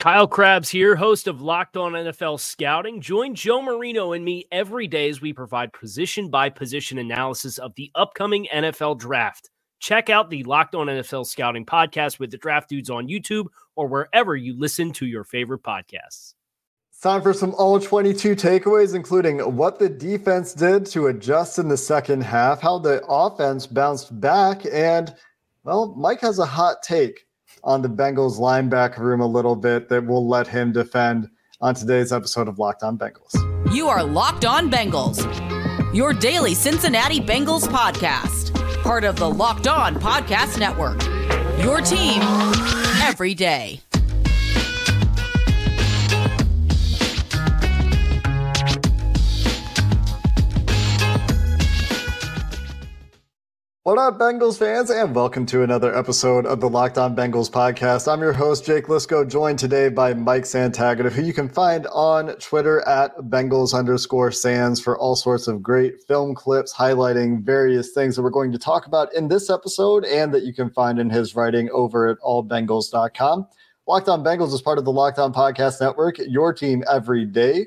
Kyle Crabbs here, host of Locked On NFL Scouting. Join Joe Marino and me every day as we provide position by position analysis of the upcoming NFL draft. Check out the Locked On NFL Scouting podcast with the draft dudes on YouTube or wherever you listen to your favorite podcasts. It's time for some all 22 takeaways, including what the defense did to adjust in the second half, how the offense bounced back, and, well, Mike has a hot take on the Bengals linebacker room a little bit that we'll let him defend on today's episode of Locked On Bengals. You are Locked On Bengals, your daily Cincinnati Bengals podcast, part of the Locked On Podcast Network. Your team every day. What up, Bengals fans, and welcome to another episode of the Locked On Bengals podcast. I'm your host, Jake Liscow, joined today by Mike Santagata, who you can find on Twitter at Bengals underscore sans for all sorts of great film clips highlighting various things that we're going to talk about in this episode and that you can find in his writing over at allbengals.com. Locked On Bengals is part of the Locked On Podcast Network, your team every day,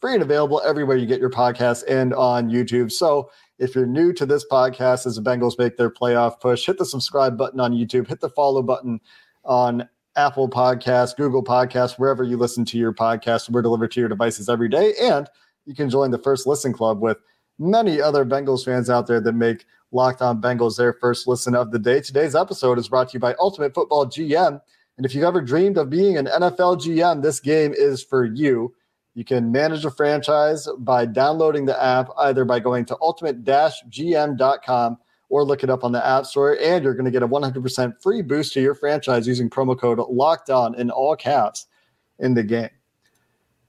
free and available everywhere you get your podcasts and on YouTube. So, if you're new to this podcast as the Bengals make their playoff push, hit the subscribe button on YouTube, hit the follow button on Apple Podcasts, Google Podcasts, wherever you listen to your podcast. We're delivered to your devices every day. And you can join the First Listen Club with many other Bengals fans out there that make Locked On Bengals their first listen of the day. Today's episode is brought to you by Ultimate Football GM. And if you've ever dreamed of being an NFL GM, this game is for you. You can manage a franchise by downloading the app either by going to ultimate-gm.com or look it up on the App Store. And you're going to get a 100% free boost to your franchise using promo code locked on in all caps in the game.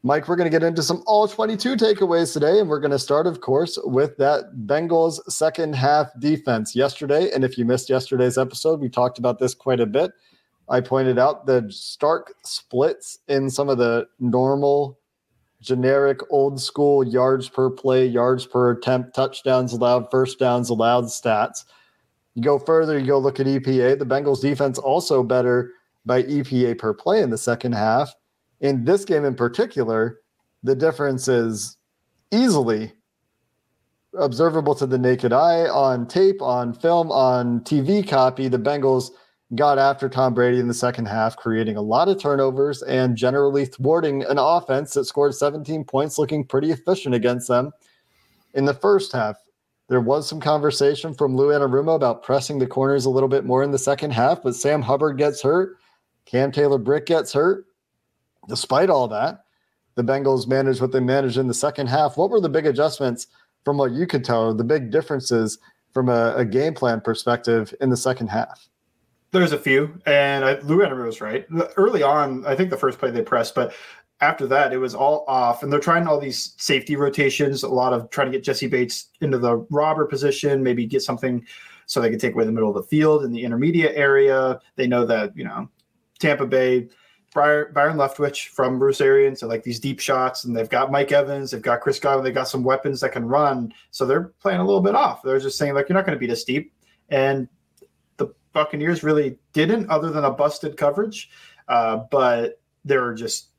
Mike, we're going to get into some all 22 takeaways today. And we're going to start, of course, with that Bengals second half defense yesterday. And if you missed yesterday's episode, we talked about this quite a bit. I pointed out the stark splits in some of the normal generic old school yards per play, yards per attempt, touchdowns allowed, first downs allowed stats. You go further, you go look at EPA. The Bengals defense also better by EPA per play in the second half. In this game in particular, the difference is easily observable to the naked eye on tape, on film, on TV copy. The Bengals got after Tom Brady in the second half, creating a lot of turnovers and generally thwarting an offense that scored 17 points, looking pretty efficient against them in the first half. There was some conversation from Lou Anarumo about pressing the corners a little bit more in the second half, but Sam Hubbard gets hurt. Cam Taylor Britt gets hurt. Despite all that, the Bengals managed what they managed in the second half. What were the big adjustments from what you could tell, the big differences from a, a game plan perspective in the second half? There's a few, and I, Lou Anarumo was right. Early on, I think the first play they pressed, but after that, it was all off, and they're trying all these safety rotations. A lot of trying to get Jessie Bates into the robber position, maybe get something so they can take away the middle of the field in the intermediate area. They know that you know Tampa Bay, Byron, Byron Leftwich from Bruce Arians, so like these deep shots, and they've got Mike Evans, they've got Chris Godwin, they've got some weapons that can run. So they're playing a little bit off. They're just saying like you're not going to beat us deep, and Buccaneers really didn't, other than a busted coverage. Uh, but they were just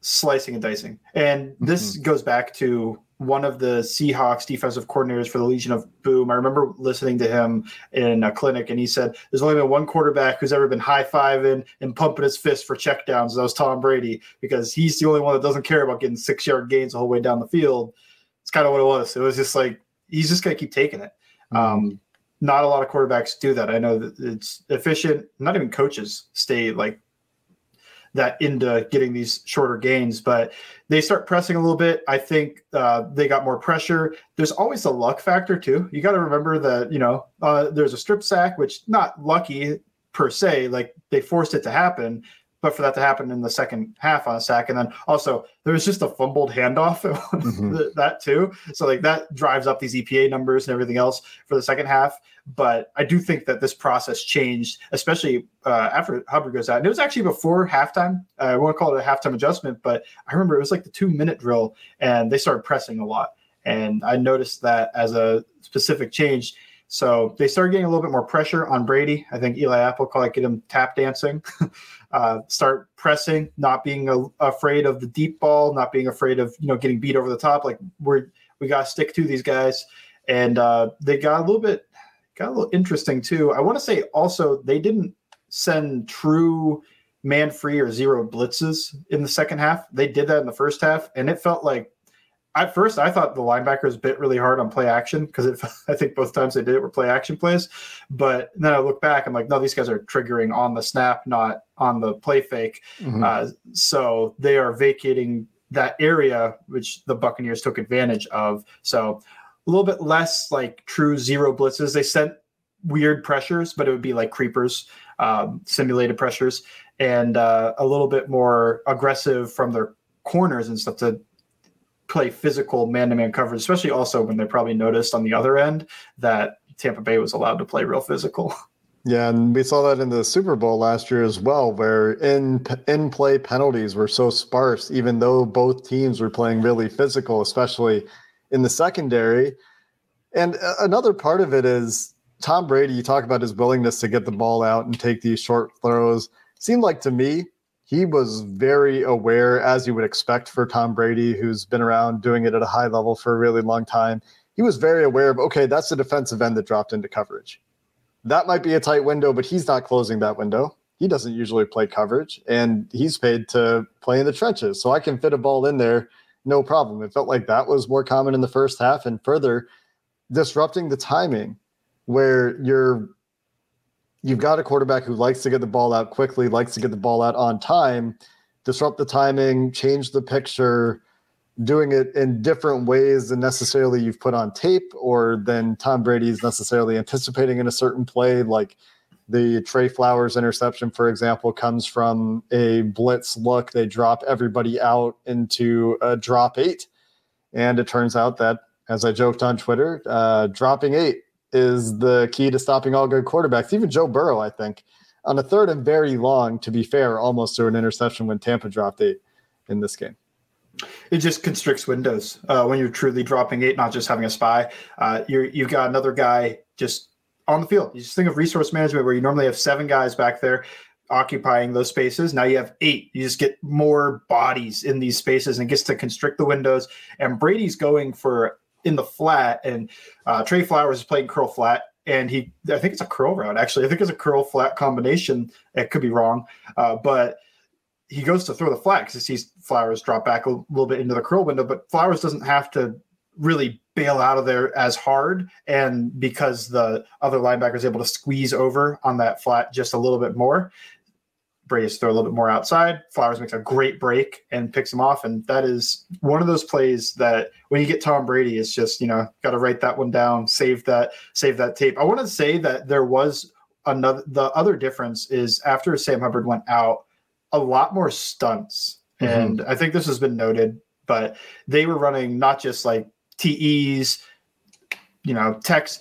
slicing and dicing. And this mm-hmm. goes back to one of the Seahawks defensive coordinators for the Legion of Boom. I remember listening to him in a clinic, and he said, There's only been one quarterback who's ever been high fiving and pumping his fist for checkdowns. And that was Tom Brady, because he's the only one that doesn't care about getting six yard gains the whole way down the field. It's kind of what it was. It was just like, he's just going to keep taking it. Mm-hmm. Um, not a lot of quarterbacks do that. I know that it's efficient. Not even coaches stay like that into getting these shorter gains. But they start pressing a little bit. I think uh, they got more pressure. There's always a luck factor too. You got to remember that you know uh, there's a strip sack, which not lucky per se. Like they forced it to happen, but for that to happen in the second half on a sack, and then also there was just a fumbled handoff mm-hmm. that too. So like that drives up these EPA numbers and everything else for the second half. But I do think that this process changed, especially uh, after Hubbard goes out. And it was actually before halftime. Uh, I won't call it a halftime adjustment, but I remember it was like the two minute drill, and they started pressing a lot. And I noticed that as a specific change. So they started getting a little bit more pressure on Brady. I think Eli Apple called it get him tap dancing. uh, start pressing, not being a, afraid of the deep ball, not being afraid of you know getting beat over the top. Like we're we got to stick to these guys, and uh, they got a little bit got a little interesting too. I want to say also they didn't send true man free or zero blitzes in the second half. They did that in the first half, and it felt like at first I thought the linebackers bit really hard on play action because I think both times they did it were play action plays. But then I look back, I'm like, no, these guys are triggering on the snap, not on the play fake. Mm-hmm. Uh, so they are vacating that area, which the Buccaneers took advantage of. So a little bit less like true zero blitzes. They sent weird pressures, but it would be like creepers, um, simulated pressures, and uh, a little bit more aggressive from their corners and stuff to play physical man-to-man coverage, especially also when they probably noticed on the other end that Tampa Bay was allowed to play real physical. Yeah, and we saw that in the Super Bowl last year as well, where in in play penalties were so sparse, even though both teams were playing really physical, especially in the secondary. And uh, another part of it is Tom Brady. You talk about his willingness to get the ball out and take these short throws. Seemed like to me he was very aware, as you would expect for Tom Brady, who's been around doing it at a high level for a really long time. He was very aware of, okay, that's the defensive end that dropped into coverage. That might be a tight window, but he's not closing that window. He doesn't usually play coverage, and he's paid to play in the trenches. So I can fit a ball in there, no problem. It felt like that was more common in the first half, and further disrupting the timing where you're you've got a quarterback who likes to get the ball out quickly, likes to get the ball out on time, disrupt the timing, change the picture, doing it in different ways than necessarily you've put on tape or than Tom Brady is necessarily anticipating in a certain play. Like the Tre Flowers interception, for example, comes from a blitz look. They drop everybody out into a drop eight. And it turns out that, as I joked on Twitter, uh, dropping eight is the key to stopping all good quarterbacks. Even Joe Burrow, I think, on a third and very long, to be fair, almost to an interception when Tampa dropped eight in this game. It just constricts windows uh, when you're truly dropping eight, not just having a spy. Uh, you're, you've got another guy just on the field. You just think of resource management where you normally have seven guys back there occupying those spaces. Now you have eight. You just get more bodies in these spaces and gets to constrict the windows. And Brady's going for in the flat, and uh, Tre Flowers is playing curl flat, and he I think it's a curl route actually. I think it's a curl flat combination. It could be wrong, uh, but he goes to throw the flat because he sees Flowers drop back a little bit into the curl window, but Flowers doesn't have to really bail out of there as hard. And because the other linebacker is able to squeeze over on that flat just a little bit more, Brady's throw a little bit more outside. Flowers makes a great break and picks him off. And that is one of those plays that when you get Tom Brady, it's just, you know, got to write that one down, save that, save that tape. I want to say that there was another, the other difference is after Sam Hubbard went out, a lot more stunts. Mm-hmm. And I think this has been noted, but they were running not just like TEs, you know, techs,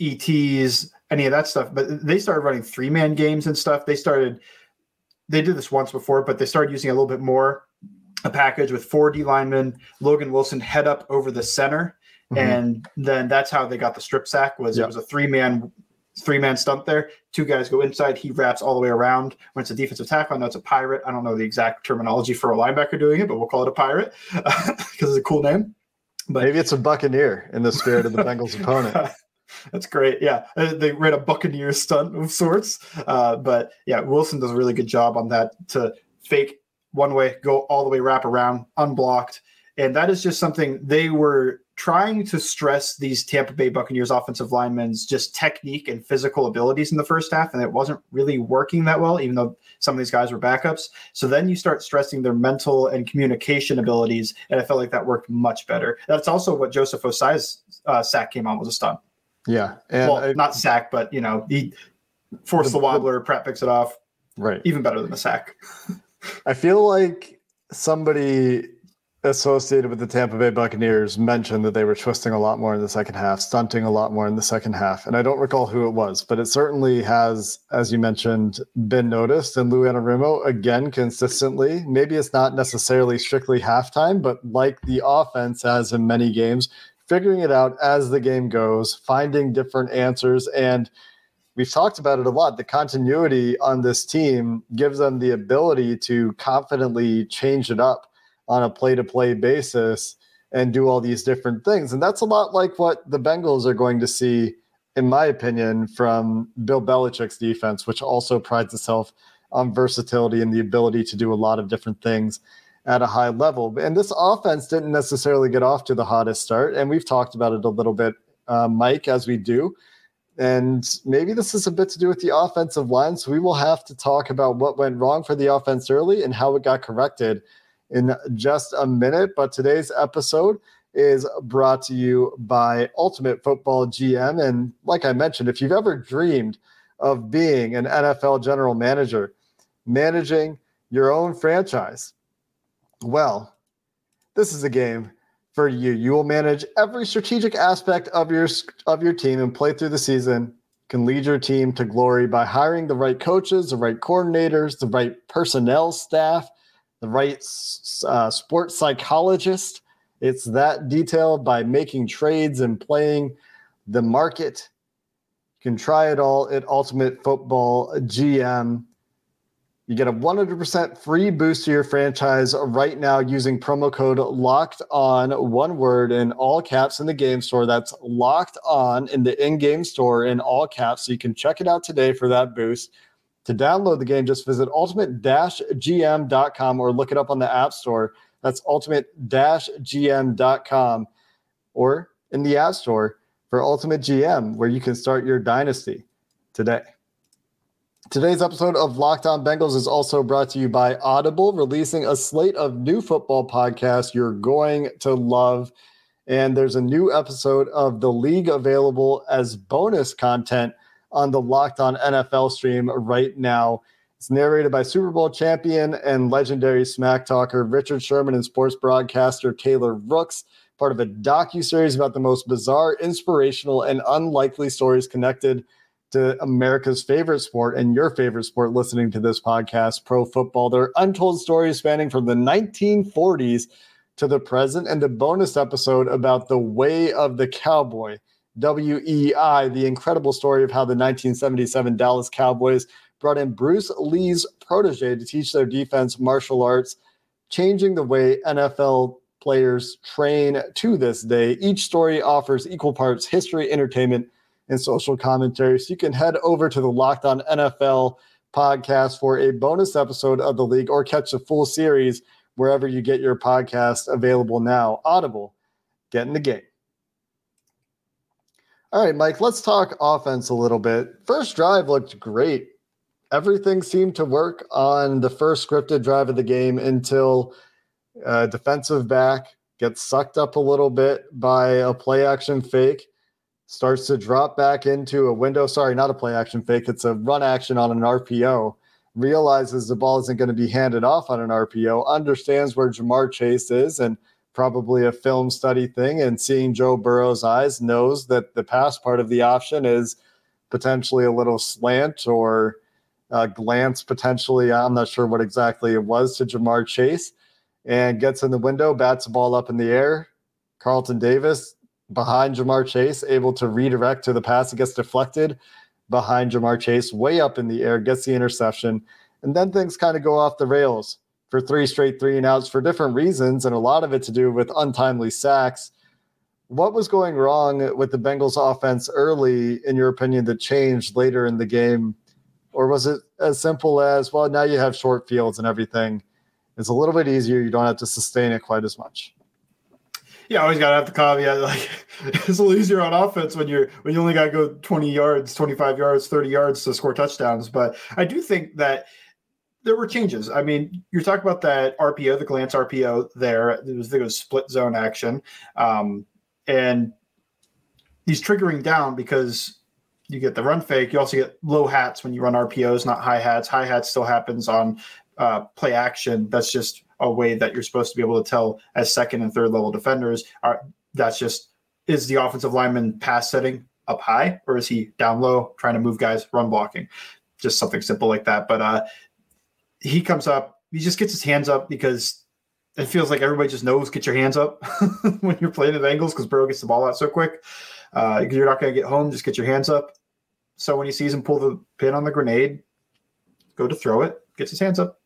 ETs, any of that stuff, but they started running three man games and stuff. They started, they did this once before, but they started using a little bit more a package with four D linemen, Logan Wilson head up over the center, mm-hmm. and then that's how they got the strip sack. Was yep. it was a three man three man stunt there. Two guys go inside. He wraps all the way around. When it's a defensive tackle, I know it's a pirate. I don't know the exact terminology for a linebacker doing it, but we'll call it a pirate because it's a cool name. But maybe it's a buccaneer in the spirit of the Bengals opponent. That's great. Yeah, uh, they ran a Buccaneer stunt of sorts. Uh, but yeah, Wilson does a really good job on that to fake one way, go all the way wrap around, unblocked, And that is just something they were trying to stress these Tampa Bay Buccaneers offensive linemen's just technique and physical abilities in the first half, and it wasn't really working that well, even though some of these guys were backups. So then you start stressing their mental and communication abilities, and I felt like that worked much better. That's also what Joseph Ossai's uh, sack came on was a stun. Yeah, and well, I, not sack, but you know he forced the, the wobbler. Pratt picks it off. Right, even better than a sack. I feel like somebody associated with the Tampa Bay Buccaneers mentioned that they were twisting a lot more in the second half, stunting a lot more in the second half. And I don't recall who it was, but it certainly has, as you mentioned, been noticed. And Lou Anarumo, again, consistently, maybe it's not necessarily strictly halftime, but like the offense as in many games, figuring it out as the game goes, finding different answers. And we've talked about it a lot. The continuity on this team gives them the ability to confidently change it up on a play to play basis and do all these different things. And that's a lot like what the Bengals are going to see, in my opinion, from Bill Belichick's defense, which also prides itself on versatility and the ability to do a lot of different things at a high level. And this offense didn't necessarily get off to the hottest start. And we've talked about it a little bit, uh, Mike, as we do. And maybe this is a bit to do with the offensive line. So we will have to talk about what went wrong for the offense early and how it got corrected in just a minute. But today's episode is brought to you by Ultimate Football GM. And like I mentioned, if you've ever dreamed of being an NFL general manager, managing your own franchise, well, this is a game for you. You will manage every strategic aspect of your of your team and play through the season. Can lead your team to glory by hiring the right coaches, the right coordinators, the right personnel staff, the right uh, sports psychologist. It's that detailed by making trades and playing the market. You can try it all at Ultimate Football GM. You get a 100% free boost to your franchise right now using promo code locked on, one word in all caps in the game store. That's locked on in the in game store in all caps. So you can check it out today for that boost. To download the game, just visit ultimate-gm.com or look it up on the App Store. That's ultimate-gm.com or in the App Store for Ultimate GM, where you can start your dynasty today. Today's episode of Locked On Bengals is also brought to you by Audible, releasing a slate of new football podcasts you're going to love. And there's a new episode of The League available as bonus content on the Locked On NFL stream right now. It's narrated by Super Bowl champion and legendary smack talker Richard Sherman and sports broadcaster Taylor Rooks, part of a docu series about the most bizarre, inspirational, and unlikely stories connected to America's favorite sport and your favorite sport. Listening to this podcast, pro football, there are untold stories spanning from the 1940s to the present, and a bonus episode about the way of the cowboy WEI, the incredible story of how the 1977 Dallas Cowboys brought in Bruce Lee's protege to teach their defense martial arts, changing the way NFL players train to this day. Each story offers equal parts history, entertainment, and social commentary. So you can head over to the Locked On NFL podcast for a bonus episode of the league or catch the full series wherever you get your podcast available now. Audible, get in the game. All right, Mike, let's talk offense a little bit. First drive looked great. Everything seemed to work on the first scripted drive of the game until a defensive back gets sucked up a little bit by a play action fake, starts to drop back into a window. Sorry, not a play action fake, it's a run action on an RPO. Realizes the ball isn't going to be handed off on an RPO, understands where Ja'Marr Chase is, and – probably a film study thing. And seeing Joe Burrow's eyes knows that the pass part of the option is potentially a little slant or a glance, potentially. I'm not sure what exactly it was to Ja'Marr Chase and gets in the window, bats the ball up in the air. Carlton Davis behind Ja'Marr Chase, able to redirect to the pass. It gets deflected behind Ja'Marr Chase, way up in the air, gets the interception. And then things kind of go off the rails for three straight three and outs for different reasons, and a lot of it to do with untimely sacks. What was going wrong with the Bengals offense early, in your opinion, that changed later in the game? Or was it as simple as, well, now you have short fields and everything? It's a little bit easier. You don't have to sustain it quite as much. Yeah, always gotta have the caveat like it's a little easier on offense when you're when you only gotta go 20 yards, 25 yards, 30 yards to score touchdowns. But I do think that there were changes. I mean, you're talking about that RPO, the glance RPO there. It was, it was split zone action. Um, and he's triggering down because you get the run fake. You also get low hats when you run RPOs, not high hats. High hats still happens on uh, play action. That's just a way that you're supposed to be able to tell as second and third level defenders. Are, that's just is the offensive lineman pass setting up high or is he down low trying to move guys run blocking? Just something simple like that. But uh, he comes up, he just gets his hands up because it feels like everybody just knows get your hands up when you're playing the Bengals because Burrow gets the ball out so quick. Uh, you're not going to get home, just get your hands up. So when he sees him pull the pin on the grenade, go to throw it, gets his hands up,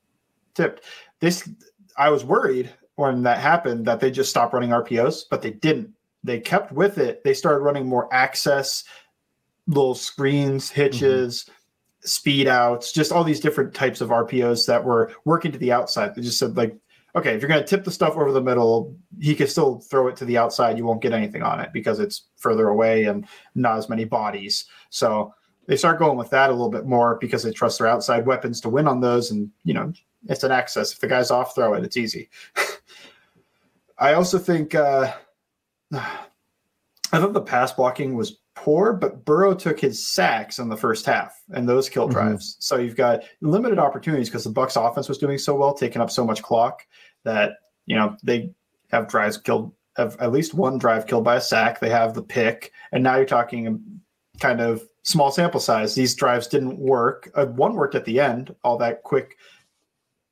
tipped. This I was worried when that happened that they just stopped running RPOs, but they didn't. They kept with it. They started running more access, little screens, hitches. Mm-hmm speed outs, just all these different types of RPOs that were working to the outside. They just said like, okay, if you're going to tip the stuff over the middle, he can still throw it to the outside. You won't get anything on it because it's further away and not as many bodies. So they start going with that a little bit more because they trust their outside weapons to win on those. And you know, it's an access. If the guy's off, throw it. It's easy. I also think uh, I thought the pass blocking was poor, but Burrow took his sacks in the first half and those kill mm-hmm. drives. Mm-hmm. So you've got limited opportunities because the Bucs offense was doing so well, taking up so much clock that you know they have drives killed have at least one drive killed by a sack. They have the pick, and now you're talking kind of small sample size. These drives didn't work. Uh, one worked at the end, all that quick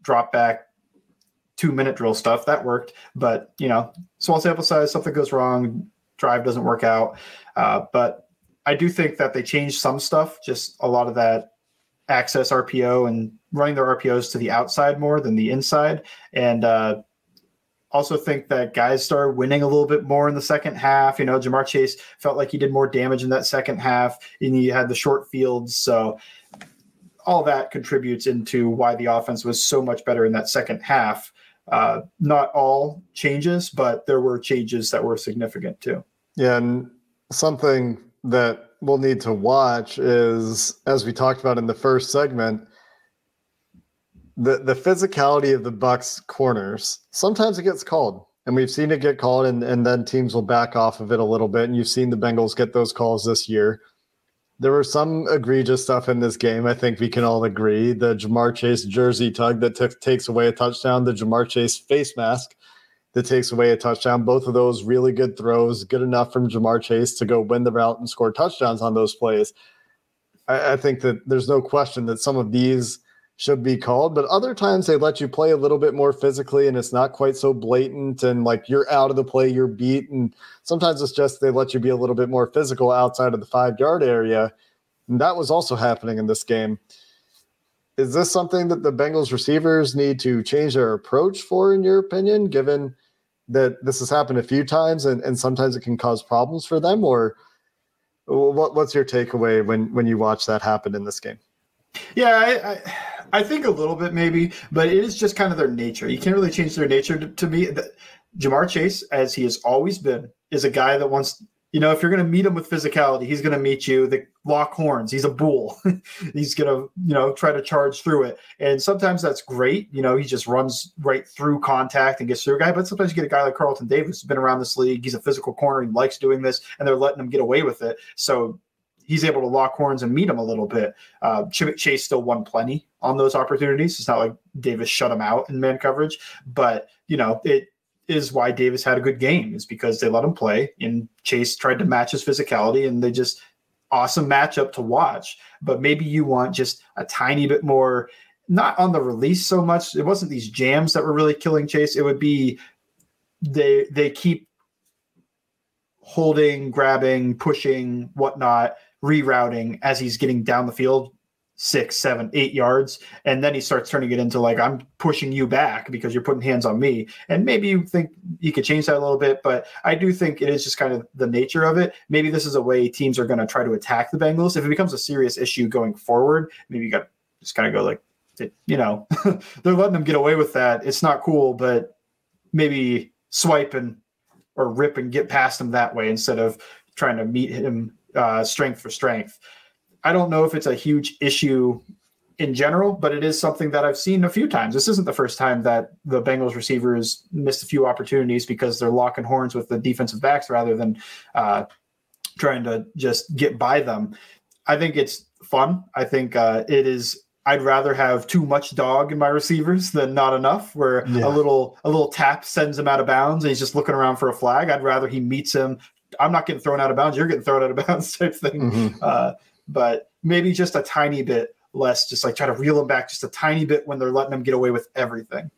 drop back, two minute drill stuff that worked. But you know, small sample size, something goes wrong, drive doesn't work out. Uh, but I do think that they changed some stuff, just a lot of that access RPO and running their RPOs to the outside more than the inside. And uh, also think that guys started winning a little bit more in the second half. You know, Ja'Marr Chase felt like he did more damage in that second half, and he had the short fields. So all that contributes into why the offense was so much better in that second half. Uh, not all changes, but there were changes that were significant too. Yeah, and something that we'll need to watch is, as we talked about in the first segment, the the physicality of the Bucs corners. Sometimes it gets called, and we've seen it get called, and, and then teams will back off of it a little bit. And you've seen the Bengals get those calls this year. There was some egregious stuff in this game. I think we can all agree. The Ja'Marr Chase jersey tug that t- takes away a touchdown, the Ja'Marr Chase face mask that takes away a touchdown. Both of those really good throws, good enough from Ja'Marr Chase to go win the route and score touchdowns on those plays. I, I think that there's no question that some of these should be called, but other times they let you play a little bit more physically and it's not quite so blatant and like you're out of the play, you're beat. And sometimes it's just they let you be a little bit more physical outside of the five yard area. And that was also happening in this game. Is this something that the Bengals receivers need to change their approach for, in your opinion, given that this has happened a few times and, and sometimes it can cause problems for them? Or what, what's your takeaway when, when you watch that happen in this game? Yeah, I, I, think a little bit maybe, but it is just kind of their nature. You can't really change their nature to, to me. The, Ja'Marr Chase, as he has always been, is a guy that wants you know, if you're going to meet him with physicality, he's going to meet you the lock horns. He's a bull. he's going to, you know, try to charge through it. And sometimes that's great. You know, he just runs right through contact and gets through a guy. But sometimes you get a guy like Carlton Davis who's been around this league. He's a physical corner. He likes doing this, and they're letting him get away with it. So he's able to lock horns and meet him a little bit. Uh, Chase still won plenty on those opportunities. It's not like Davis shut him out in man coverage, but you know, it is why Davis had a good game is because they let him play and Chase tried to match his physicality and they just awesome matchup to watch. But maybe you want just a tiny bit more, not on the release so much. It wasn't these jams that were really killing Chase. It would be they they keep holding, grabbing, pushing, whatnot, rerouting as he's getting down the field six, seven, eight yards. And then he starts turning it into like, I'm pushing you back because you're putting hands on me. And maybe you think you could change that a little bit, but I do think it is just kind of the nature of it. Maybe this is a way teams are going to try to attack the Bengals. If it becomes a serious issue going forward, maybe you got just kind of go like, you know, they're letting them get away with that. It's not cool, but maybe swipe and or rip and get past him that way instead of trying to meet him uh, strength for strength. I don't know if it's a huge issue in general, but it is something that I've seen a few times. This isn't the first time that the Bengals receivers missed a few opportunities because they're locking horns with the defensive backs rather than uh, trying to just get by them. I think it's fun. I think uh, it is. I'd rather have too much dog in my receivers than not enough. Where Yeah. a little a little tap sends him out of bounds and he's just looking around for a flag. I'd rather he meets him. I'm not getting thrown out of bounds. You're getting thrown out of bounds type thing. Mhm. Uh, but maybe just a tiny bit less. Just like try to reel them back just a tiny bit when they're letting them get away with everything.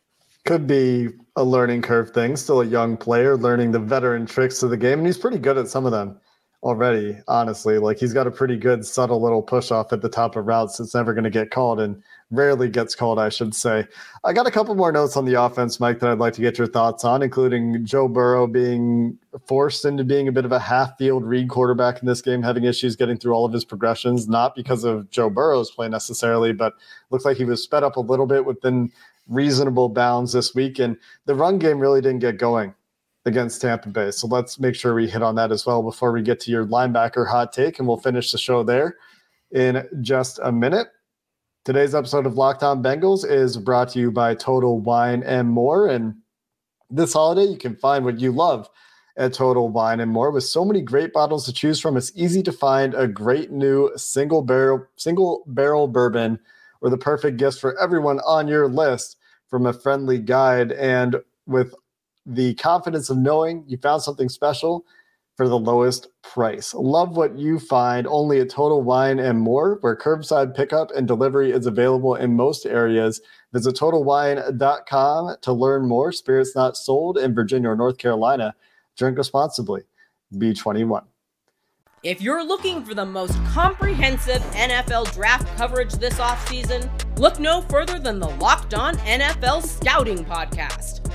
Could be a learning curve thing. Still a young player learning the veteran tricks of the game, and he's pretty good at some of them already. Honestly, like he's got a pretty good subtle little push off at the top of routes that's never going to get called, and rarely gets called, I should say. I got a couple more notes on the offense, Mike, that I'd like to get your thoughts on, including Joe Burrow being forced into being a bit of a half field read quarterback in this game, having issues getting through all of his progressions, not because of Joe Burrow's play necessarily, but looks like he was sped up a little bit within reasonable bounds this week. And the run game really didn't get going against Tampa Bay. So let's make sure we hit on that as well before we get to your linebacker hot take, and we'll finish the show there in just a minute. Today's episode of Locked On Bengals is brought to you by Total Wine and More. And this holiday, you can find what you love at Total Wine and More with so many great bottles to choose from. It's easy to find a great new single barrel single barrel bourbon or the perfect gift for everyone on your list from a friendly guide and with the confidence of knowing you found something special for the lowest price. Love what you find only at Total Wine and More, where curbside pickup and delivery is available in most areas. Visit totalwine.com to learn more. Spirits not sold in Virginia or North Carolina. Drink responsibly. B21. If you're looking for the most comprehensive NFL draft coverage this offseason, look no further than the Locked On NFL Scouting Podcast.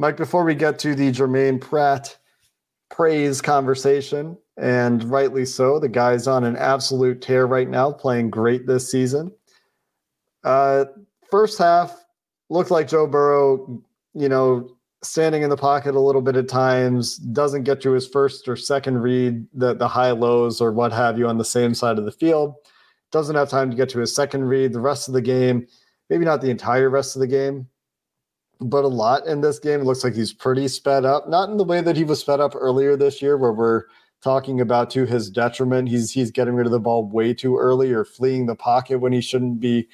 Mike, before we get to the Germaine Pratt praise conversation, and rightly so, the guy's on an absolute tear right now, playing great this season. Uh, first half looked like Joe Burrow, you know, standing in the pocket a little bit at times, doesn't get to his first or second read, the, the high lows or what have you on the same side of the field, doesn't have time to get to his second read. The rest of the game, maybe not the entire rest of the game, but a lot in this game. It looks like he's pretty sped up, not in the way that he was sped up earlier this year, where we're talking about to his detriment. He's he's getting rid of the ball way too early or fleeing the pocket when he shouldn't be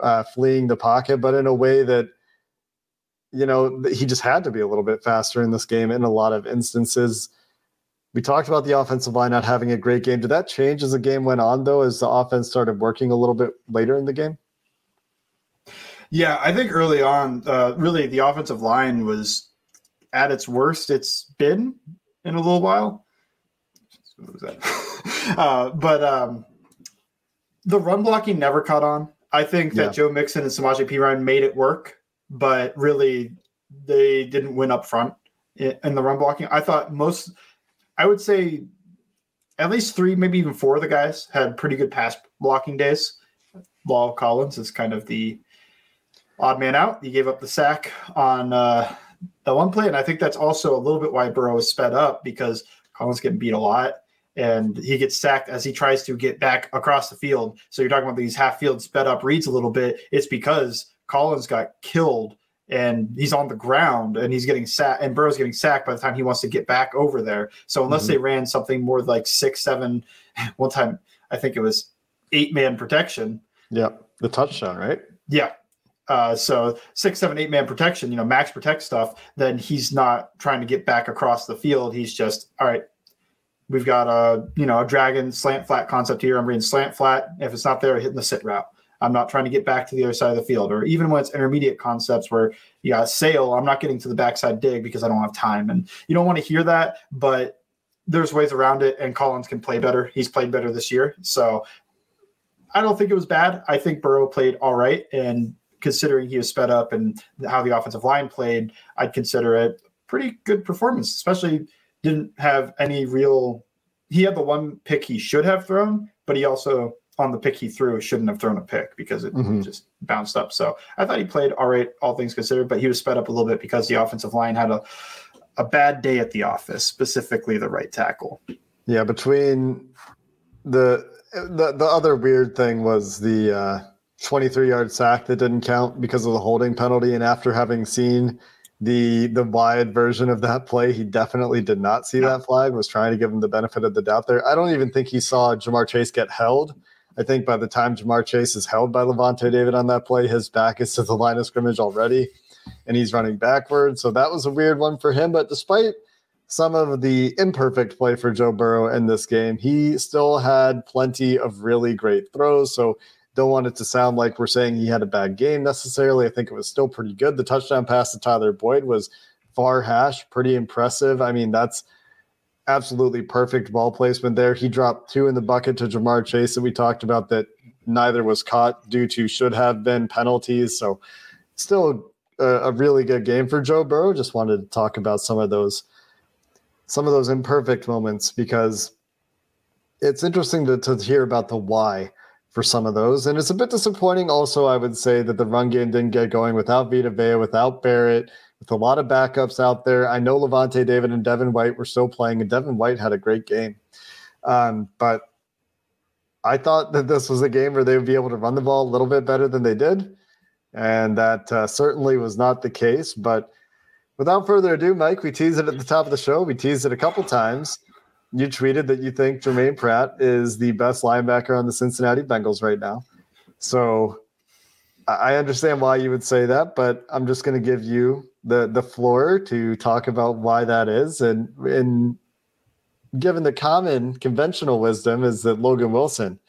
uh, fleeing the pocket, but in a way that you know he just had to be a little bit faster in this game in a lot of instances. We talked about the offensive line not having a great game. Did that change as the game went on, though, as the offense started working a little bit later in the game? Yeah, I think early on, uh, really the offensive line was at its worst it's been in a little while. What was that? uh, but um, the run blocking never caught on. I think that Yeah. Joe Mixon and Samaje Perine made it work, but really they didn't win up front i- in the run blocking. I thought most, I would say, at least three, maybe even four of the guys had pretty good pass blocking days. La'el Collins is kind of the odd man out. He gave up the sack on uh, the one play, and I think that's also a little bit why Burrow is sped up because Collins getting beat a lot, and he gets sacked as he tries to get back across the field. So you're talking about these half field sped up reads a little bit. It's because Collins got killed and he's on the ground and he's getting sacked, and Burrow's getting sacked by the time he wants to get back over there. So unless Mhm. they ran something more like six, seven, one time I think it was eight man protection. Yeah, the touchdown, right? Yeah. Uh, so six, seven, eight man protection, you know, max protect stuff, then he's not trying to get back across the field. He's just, all right, we've got a, you know, a dragon slant flat concept here. I'm reading slant flat. If it's not there, hitting the sit route. I'm not trying to get back to the other side of the field. Or even when it's intermediate concepts where you got sail, I'm not getting to the backside dig because I don't have time. And you don't want to hear that, but there's ways around it, and Collins can play better. He's played better this year. So I don't think it was bad. I think Burrow played all right. And considering he was sped up and how the offensive line played, I'd consider it pretty good performance, especially didn't have any real. He had the one pick he should have thrown, but he also on the pick he threw shouldn't have thrown a pick because it mm-hmm. just bounced up. So I thought he played all right, all things considered, but he was sped up a little bit because the offensive line had a a bad day at the office, specifically the right tackle. Yeah, between the the the other weird thing was the uh, 23 yard sack that didn't count because of the holding penalty, and after having seen the the wide version of that play, he definitely did not see that flag. Was trying to give him the benefit of the doubt there. I don't even think he saw Ja'Marr Chase get held. I think by the time Ja'Marr Chase is held by Lavonte David on that play, his back is to the line of scrimmage already, and he's running backwards. So that was a weird one for him. But despite some of the imperfect play for Joe Burrow in this game, he still had plenty of really great throws. So don't want it to sound like we're saying he had a bad game necessarily. I think it was still pretty good. The touchdown pass to Tyler Boyd was far hash, pretty impressive. I mean, that's absolutely perfect ball placement there. He dropped two in the bucket to Ja'Marr Chase that we talked about that neither was caught due to should have been penalties. So still a, a really good game for Joe Burrow. Just wanted to talk about some of those some of those imperfect moments because it's interesting to, to hear about the why for some of those. And it's a bit disappointing also, I would say, that the run game didn't get going without Vita Vea, without Barrett, with a lot of backups out there. I know Lavonte David and Devin White were still playing, and Devin White had a great game. Um, but I thought that this was a game where they would be able to run the ball a little bit better than they did. And that uh, certainly was not the case. But without further ado, Mike, we teased it at the top of the show. We teased it a couple times. You tweeted that you think Germaine Pratt is the best linebacker on the Cincinnati Bengals right now. So I understand why you would say that, but I'm just going to give you the the floor to talk about why that is, and and given the common conventional wisdom is that Logan Wilson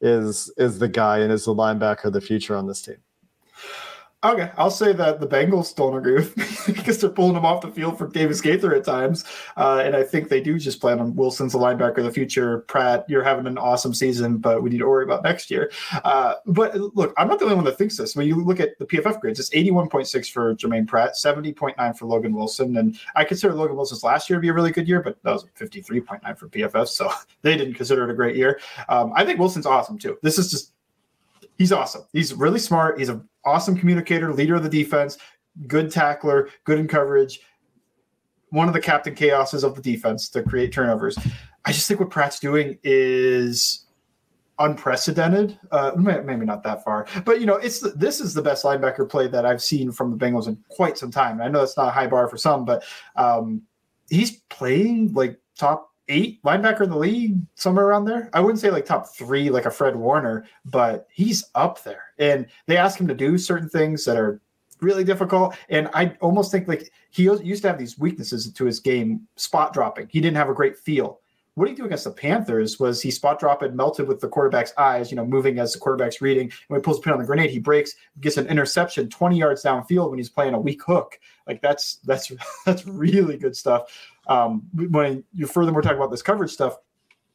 is is the guy and is the linebacker of the future on this team. Okay, I'll say that the Bengals don't agree with me because they're pulling him off the field for Davis Gaither at times, uh, and I think they do just plan on Wilson's a linebacker of the future. Pratt, you're having an awesome season, but we need to worry about next year. Uh, but look, I'm not the only one that thinks this. When you look at the PFF grades, it's 81.6 for Germaine Pratt, 70.9 for Logan Wilson, and I consider Logan Wilson's last year to be a really good year, but that was 53.9 for PFF, so they didn't consider it a great year. Um, I think Wilson's awesome too. This is just he's awesome. He's really smart. He's an awesome communicator, leader of the defense, good tackler, good in coverage. One of the captain chaoses of the defense to create turnovers. I just think what Pratt's doing is unprecedented. Uh, maybe not that far, but you know, it's the, this is the best linebacker play that I've seen from the Bengals in quite some time. I know that's not a high bar for some, but um, he's playing like top eight linebacker in the league, somewhere around there. I wouldn't say like top three, like a Fred Warner, but he's up there. And they ask him to do certain things that are really difficult. And I almost think like he used to have these weaknesses to his game, spot dropping. He didn't have a great feel. What did he do against the Panthers? Was he spot drop and melted with the quarterback's eyes, you know, moving as the quarterback's reading. And when he pulls the pin on the grenade, he breaks, gets an interception 20 yards downfield when he's playing a weak hook. Like that's that's that's really good stuff. Um, when you furthermore talk about this coverage stuff,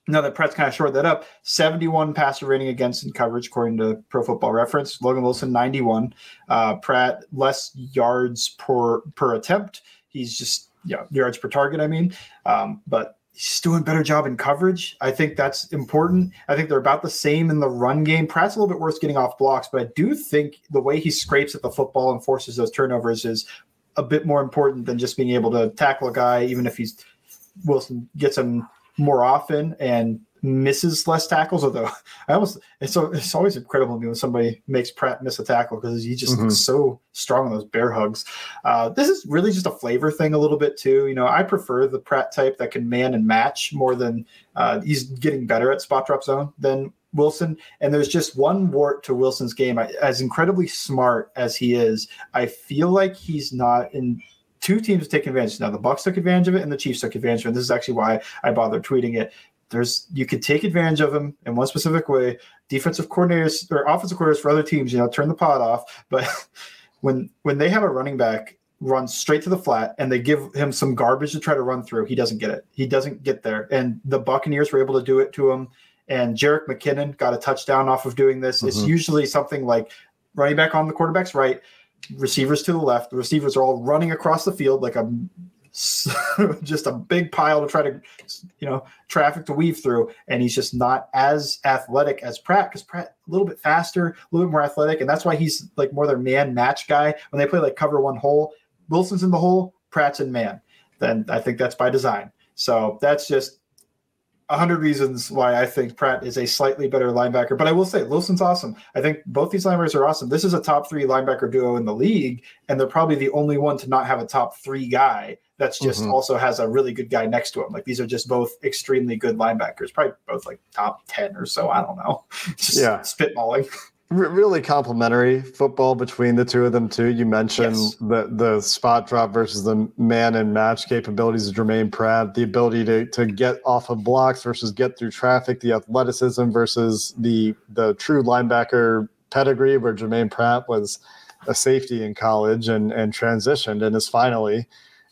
now that Pratt's kind of shored that up, 71 passer rating against in coverage, according to Pro Football Reference. Logan Wilson, 91. Uh, Pratt, less yards per per attempt. He's just yeah, yards per target. I mean, um, but he's doing a better job in coverage. I think that's important. I think they're about the same in the run game. Pratt's a little bit worse getting off blocks, but I do think the way he scrapes at the football and forces those turnovers is a bit more important than just being able to tackle a guy, even if he's Wilson gets him more often and misses less tackles. Although I almost it's it's always incredible to me when somebody makes Pratt miss a tackle because he just mm-hmm. looks so strong on those bear hugs. Uh, this is really just a flavor thing a little bit too. You know, I prefer the Pratt type that can man and match more than uh, he's getting better at spot drop zone than Wilson. And there's just one wart to Wilson's game. As incredibly smart as he is, I feel like he's not in two teams taking advantage. Now the Bucs took advantage of it and the Chiefs took advantage of it. This is actually why I bothered tweeting it. There's you could take advantage of him in one specific way. defensive coordinators or offensive coordinators for other teams, you know, turn the pot off. But when when they have a running back run straight to the flat and they give him some garbage to try to run through, he doesn't get it. He doesn't get there. And the Buccaneers were able to do it to him. And Jerick McKinnon got a touchdown off of doing this. Mm-hmm. It's usually something like running back on the quarterback's right, receivers to the left. The receivers are all running across the field like a just a big pile to try to you know traffic to weave through and he's just not as athletic as pratt because pratt a little bit faster a little bit more athletic and that's why he's like more their man match guy when they play like cover one hole wilson's in the hole pratt's in man then i think that's by design so that's just a hundred reasons why I think Pratt is a slightly better linebacker. But I will say Wilson's awesome. I think both these linebackers are awesome. This is a top three linebacker duo in the league, and they're probably the only one to not have a top three guy that's just mm-hmm. also has a really good guy next to him. Like these are just both extremely good linebackers, probably both like top 10 or so. I don't know. Just yeah. spitballing really complementary football between the two of them too. You mentioned yes. the the spot drop versus the man and match capabilities of Germaine Pratt, the ability to to get off of blocks versus get through traffic, the athleticism versus the the true linebacker pedigree, where Germaine Pratt was a safety in college and and transitioned and is finally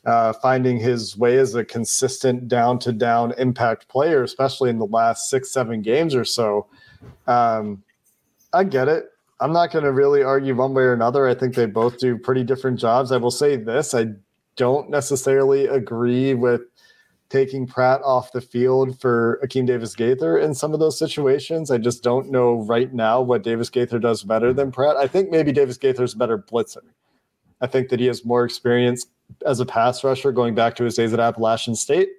uh, finding his way as a consistent down to down impact player, especially in the last six seven games or so. Um, I get it. I'm not going to really argue one way or another. I think they both do pretty different jobs. I will say this I don't necessarily agree with taking Pratt off the field for Akeem Davis Gaither in some of those situations. I just don't know right now what Davis Gaither does better than Pratt. I think maybe Davis Gaither's a better blitzer. I think that he has more experience as a pass rusher going back to his days at Appalachian State.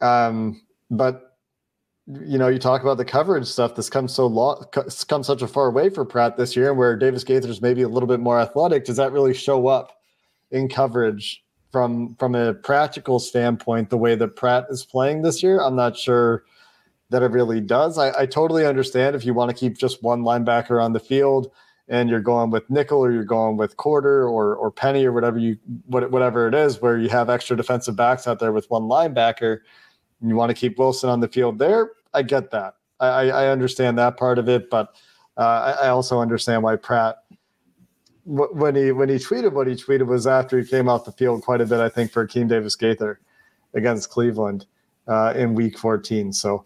Um, but you know, you talk about the coverage stuff that's come so long, come such a far way for Pratt this year, and where Davis Gaither's maybe a little bit more athletic. Does that really show up in coverage from from a practical standpoint? The way that Pratt is playing this year, I'm not sure that it really does. I, I totally understand if you want to keep just one linebacker on the field and you're going with nickel or you're going with quarter or or penny or whatever you whatever it is, where you have extra defensive backs out there with one linebacker you want to keep Wilson on the field there. I get that. I, I understand that part of it, but uh, I, I, also understand why Pratt, when he when he tweeted what he tweeted was after he came off the field quite a bit. I think for Akeem Davis Gaither against Cleveland uh, in Week 14. So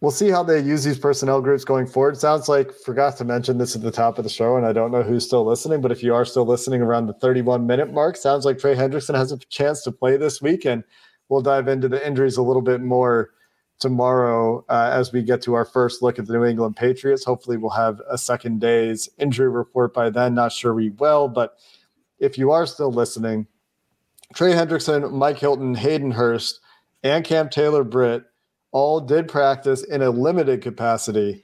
we'll see how they use these personnel groups going forward. Sounds like forgot to mention this at the top of the show, and I don't know who's still listening, but if you are still listening around the 31 minute mark, sounds like Trey Hendrickson has a chance to play this weekend we'll dive into the injuries a little bit more tomorrow uh, as we get to our first look at the New England Patriots. Hopefully, we'll have a second day's injury report by then. Not sure we will, but if you are still listening, Trey Hendrickson, Mike Hilton, Hayden Hurst, and Cam Taylor Britt all did practice in a limited capacity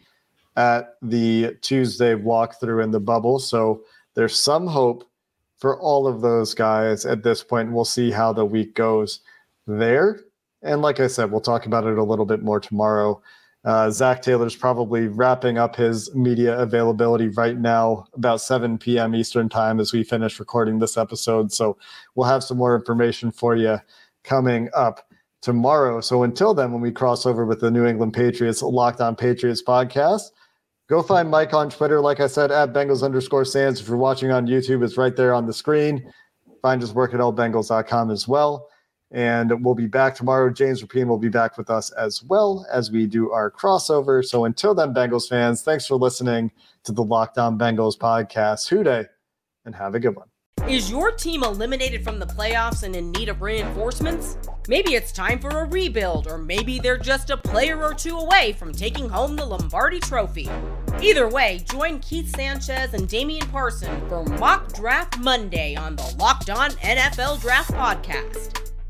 at the Tuesday walkthrough in the bubble. So there's some hope for all of those guys at this point, we'll see how the week goes there. And like I said, we'll talk about it a little bit more tomorrow. Uh, Zac Taylor's probably wrapping up his media availability right now, about 7 p.m. Eastern time, as we finish recording this episode. So we'll have some more information for you coming up tomorrow. So until then, when we cross over with the New England Patriots Locked On Patriots podcast, go find Mike on Twitter. Like I said, at Bengals underscore sans. If you're watching on YouTube, it's right there on the screen. Find his work at allbengals.com as well. And we'll be back tomorrow. James Rapien will be back with us as well as we do our crossover. So until then, Bengals fans, thanks for listening to the Locked On Bengals podcast. Who Dey, and have a good one. Is your team eliminated from the playoffs and in need of reinforcements? Maybe it's time for a rebuild, or maybe they're just a player or two away from taking home the Lombardi Trophy. Either way, join Keith Sanchez and Damian Parson for Mock Draft Monday on the Locked On NFL Draft Podcast.